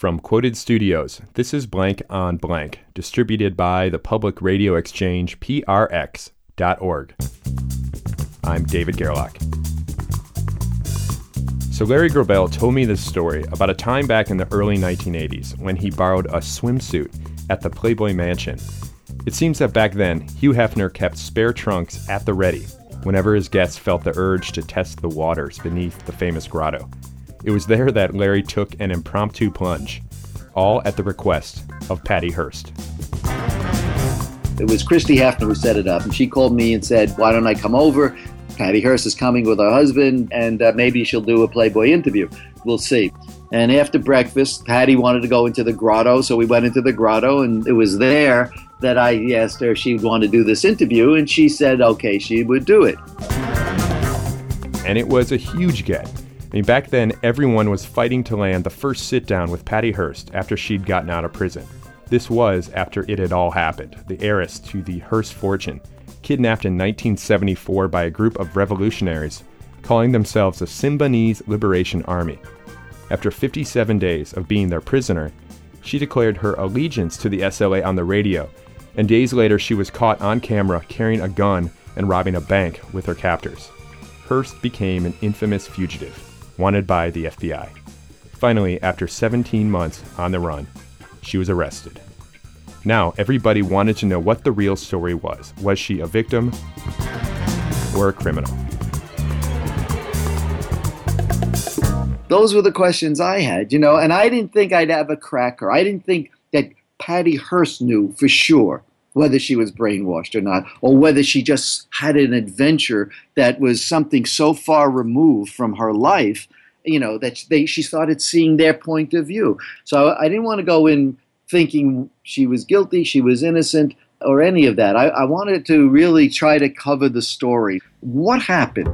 From Quoted Studios, this is Blank on Blank, distributed by the public radio exchange prx.org. I'm David Gerlach. So, Larry Grobel told me this story about a time back in the early 1980s when he borrowed a swimsuit at the Playboy Mansion. It seems that back then, Hugh Hefner kept spare trunks at the ready whenever his guests felt the urge to test the waters beneath the famous grotto. It was there that Larry took an impromptu plunge, all at the request of Patty Hearst. It was Christie Hefner who set it up, and she called me and said, Why don't I come over? Patty Hearst is coming with her husband, and uh, maybe she'll do a Playboy interview. We'll see. And after breakfast, Patty wanted to go into the grotto, so we went into the grotto, and it was there that I asked her if she would want to do this interview, and she said, okay, she would do it. And it was a huge get. I mean, back then, everyone was fighting to land the first sit down with Patty Hearst after she'd gotten out of prison. This was after it had all happened the heiress to the Hearst fortune, kidnapped in 1974 by a group of revolutionaries calling themselves the Symbionese Liberation Army. After 57 days of being their prisoner, she declared her allegiance to the SLA on the radio, and days later she was caught on camera carrying a gun and robbing a bank with her captors. Hearst became an infamous fugitive wanted by the FBI. Finally, after 17 months on the run, she was arrested. Now, everybody wanted to know what the real story was. Was she a victim or a criminal? Those were the questions I had, you know, and I didn't think I'd have a cracker. I didn't think that Patty Hearst knew for sure whether she was brainwashed or not, or whether she just had an adventure that was something so far removed from her life, you know, that they, she started seeing their point of view. So I didn't want to go in thinking she was guilty, she was innocent, or any of that. I, I wanted to really try to cover the story. What happened?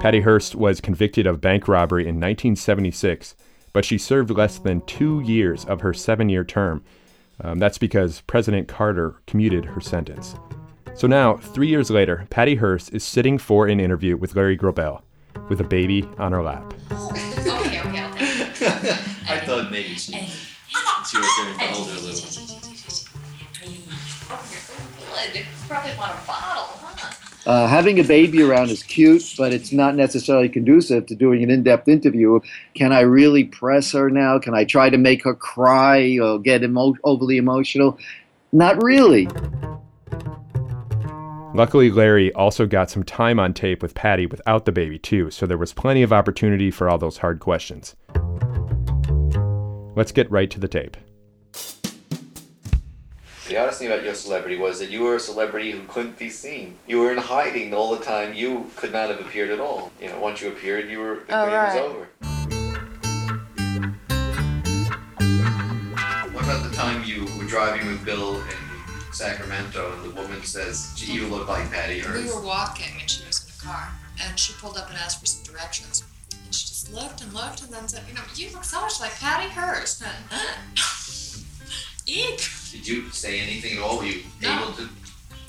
Patty Hearst was convicted of bank robbery in 1976 but she served less than two years of her seven year term. Um, that's because President Carter commuted her sentence. So now, three years later, Patty Hearst is sitting for an interview with Larry Grobel with a baby on her lap. okay, okay, okay. I thought maybe she, she was going to hold her little. Good. Probably want a bottle, huh? Uh, having a baby around is cute, but it's not necessarily conducive to doing an in depth interview. Can I really press her now? Can I try to make her cry or get emo- overly emotional? Not really. Luckily, Larry also got some time on tape with Patty without the baby, too, so there was plenty of opportunity for all those hard questions. Let's get right to the tape. The honest thing about your celebrity was that you were a celebrity who couldn't be seen. You were in hiding all the time. You could not have appeared at all. You know, once you appeared, you were the Oh, game right. was over. What about the time you were driving with Bill in Sacramento and the woman says, "Gee, you look like Patty We were walking and she was in a car and she pulled up and asked for some directions. And she just looked and looked and then said, You know, you look so much like Patty Hearst. And, Eek! Did you say anything at all? Were you No. able to?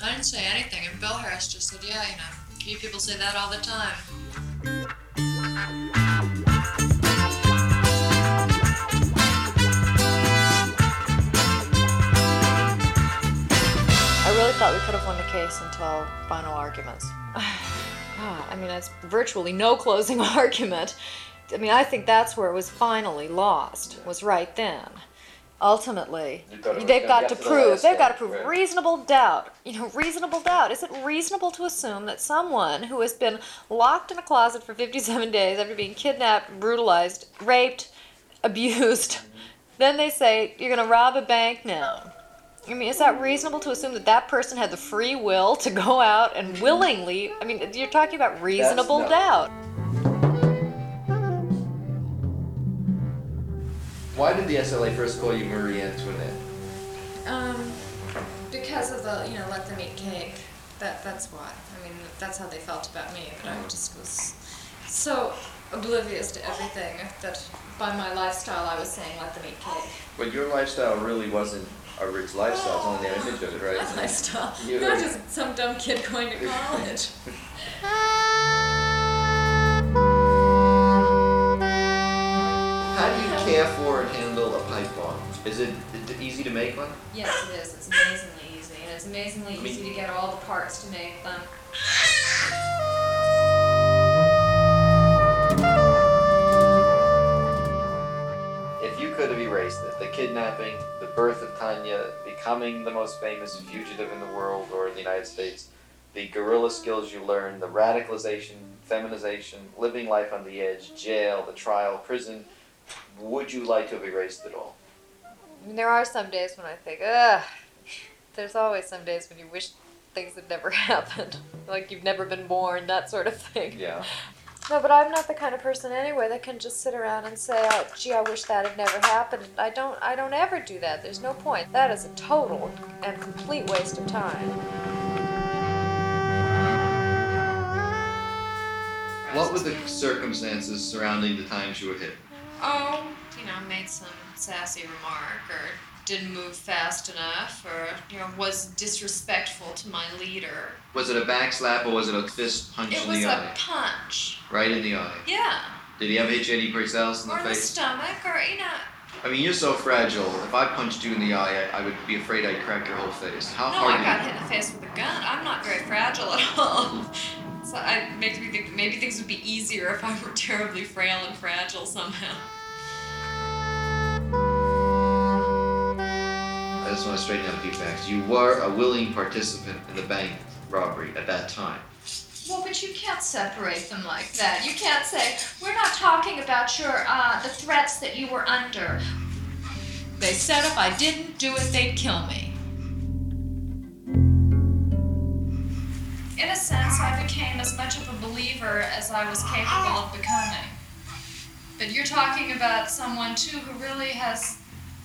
I didn't say anything, and Bill Harris just said, Yeah, you know, you people say that all the time. I really thought we could have won the case until final arguments. God, I mean, it's virtually no closing argument. I mean, I think that's where it was finally lost, was right then. Ultimately, You thought it was they've got to to prove, they've got to prove right. reasonable doubt. You know, reasonable doubt. Is it reasonable to assume that someone who has been locked in a closet for 57 days after being kidnapped, brutalized, raped, abused, mm-hmm. then they say, you're going to rob a bank now? I mean, is that reasonable to assume that that person had the free will to go out and mm-hmm. willingly? I mean, you're talking about reasonable doubt. Why did the SLA first call you Marie Antoinette? Um, because of the, you know, let them eat cake. That that's why. I mean, that's how they felt about me. But I just was so oblivious to everything that by my lifestyle I was saying let them eat cake. But your lifestyle really wasn't a rich lifestyle. It's only their image of it, right? That's lifestyle. You- Not just some dumb kid going to college. How do you care for and handle a pipe bomb? Is it it easy to make one? Yes, it is. It's amazingly easy, and it's amazingly I mean- easy to get all the parts to make them. If you could have erased it, the kidnapping, the birth of Tania, becoming the most famous fugitive in the world or in the United States, the guerrilla skills you learned, the radicalization, feminization, living life on the edge, jail, the trial, prison, would you like to have erased it all? I mean, there are some days when I think, ugh. There's always some days when you wish things had never happened, like you've never been born, that sort of thing. Yeah. No, but I'm not the kind of person anyway that can just sit around and say, oh, "Gee, I wish that had never happened." I don't. I don't ever do that. There's no point. That is a total and complete waste of time. What were the circumstances surrounding the times you were hit? Oh, you know, made some sassy remark, or didn't move fast enough, or you know, was disrespectful to my leader. Was it a backslap or was it a fist punch It in was a punch. Right in the eye. Yeah. Did he ever hit you any place else in the face? Or the stomach, or you know. I mean, you're so fragile. If I punched you in the eye, I, I would be afraid I'd crack your whole face. How No, hard I got you- hit in the face with a gun. I'm not very fragile at all. So I makes me think maybe things would be easier if I were terribly frail and fragile somehow. I just want to straighten out a few facts. You were a willing participant in the bank robbery at that time. Well, but you can't separate them like that. You can't say we're not talking about your uh, the threats that you were under. They said if I didn't do it, they'd kill me. A sense, I became as much of a believer as I was capable of becoming. But you're talking about someone too who really has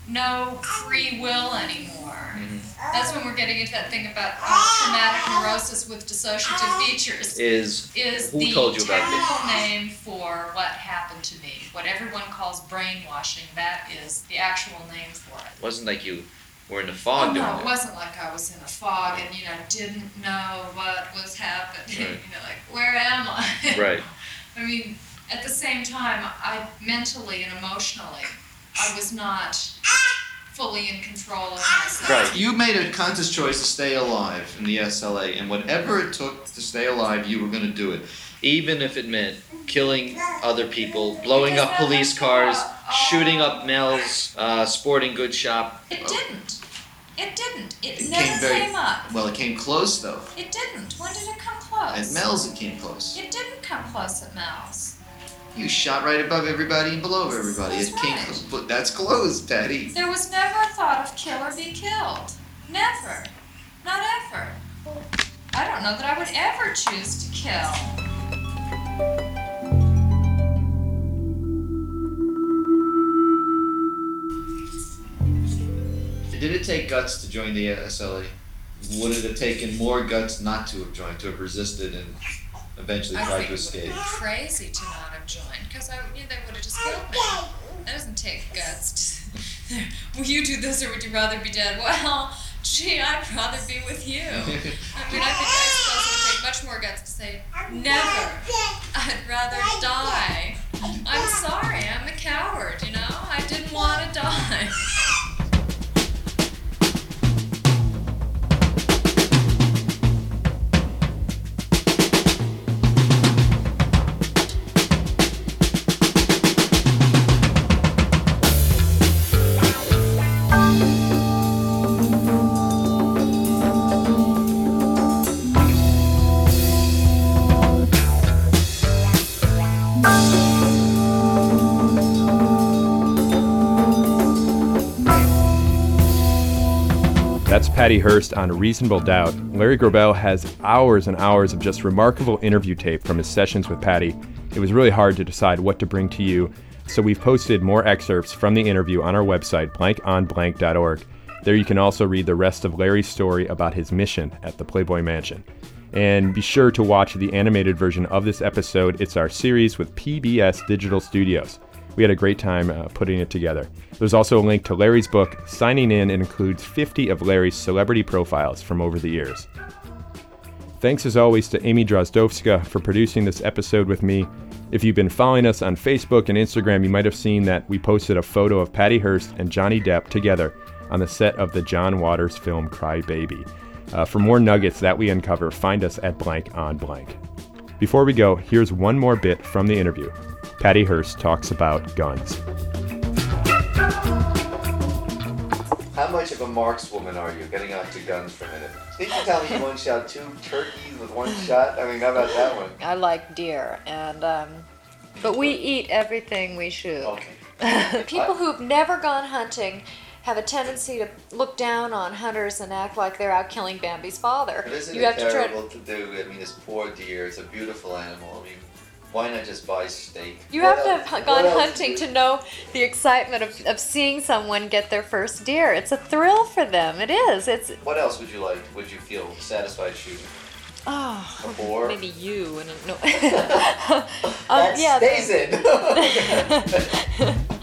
no free will anymore. Mm-hmm. That's when we're getting into that thing about traumatic neurosis with dissociative features. Is Is Who the told you about this? name for what happened to me. What everyone calls brainwashing, that is the actual name for it. wasn't like you were in a Oh, fog doing no, it it. wasn't like I was in a fog and, you know, didn't know what was happening. Right. You know, like, where am I? Right. I mean, at the same time, I mentally and emotionally, I was not fully in control of myself. Right. You made a conscious choice to stay alive in the SLA, and whatever it took to stay alive, you were going to do it. Even if it meant killing other people, blowing up police cars, shooting up Mel's uh, sporting goods shop. It didn't. It didn't. It, It never came very- came up. Well, it came close, though. It didn't. When did it come close? At Mel's, it came close. It didn't come close at Mel's. You shot right above everybody and below everybody. That's it came right. close. But that's close, Daddy. There was never a thought of kill or be killed. Never. Not ever. I don't know that I would ever choose to kill. Did it take guts to join the SLA? Would it have taken more guts not to have joined, to have resisted and eventually I tried to escape? crazy to not have joined because I, knew they would have just killed me. That doesn't take guts. To, will you do this or would you rather be dead? Well, gee, I'd rather be with you. I mean, I think I suppose it would take much more guts to say never. I'd rather die. I'm sorry, I'm a coward. You know, I didn't want to die. That's Patty Hearst on Reasonable Doubt. Larry Grobel has hours and hours of just remarkable interview tape from his sessions with Patty. It was really hard to decide what to bring to you, so we've posted more excerpts from the interview on our website, blankonblank.org. There you can also read the rest of Larry's story about his mission at the Playboy Mansion. And be sure to watch the animated version of this episode. It's our series with PBS Digital Studios. We had a great time uh, putting it together. There's also a link to Larry's book, Signing In, and includes 50 of Larry's celebrity profiles from over the years. Thanks as always to Amy Drozdowska for producing this episode with me. If you've been following us on Facebook and Instagram, you might have seen that we posted a photo of Patty Hearst and Johnny Depp together on the set of the John Waters film Cry Baby. Uh, for more nuggets that we uncover, find us at blank on blank. Before we go, here's one more bit from the interview. Patty Hearst talks about guns. How much of a markswoman are you? Getting out to guns for a minute. Did you tell me you once shot two turkeys with one shot? I mean, how about that one? I like deer, and um, but we eat everything we shoot. Okay. People who've never gone hunting have a tendency to look down on hunters and act like they're out killing Bambi's father. But isn't you it have to try. terrible to do? I mean, this poor deer. It's a beautiful animal. I mean, why not just buy steak? You What have to have gone else hunting to know the excitement of, of seeing someone get their first deer. It's a thrill for them. It is. It's What else would you like? Would you feel satisfied shooting? oh, A boar? maybe you and no. um, that yeah, stays in.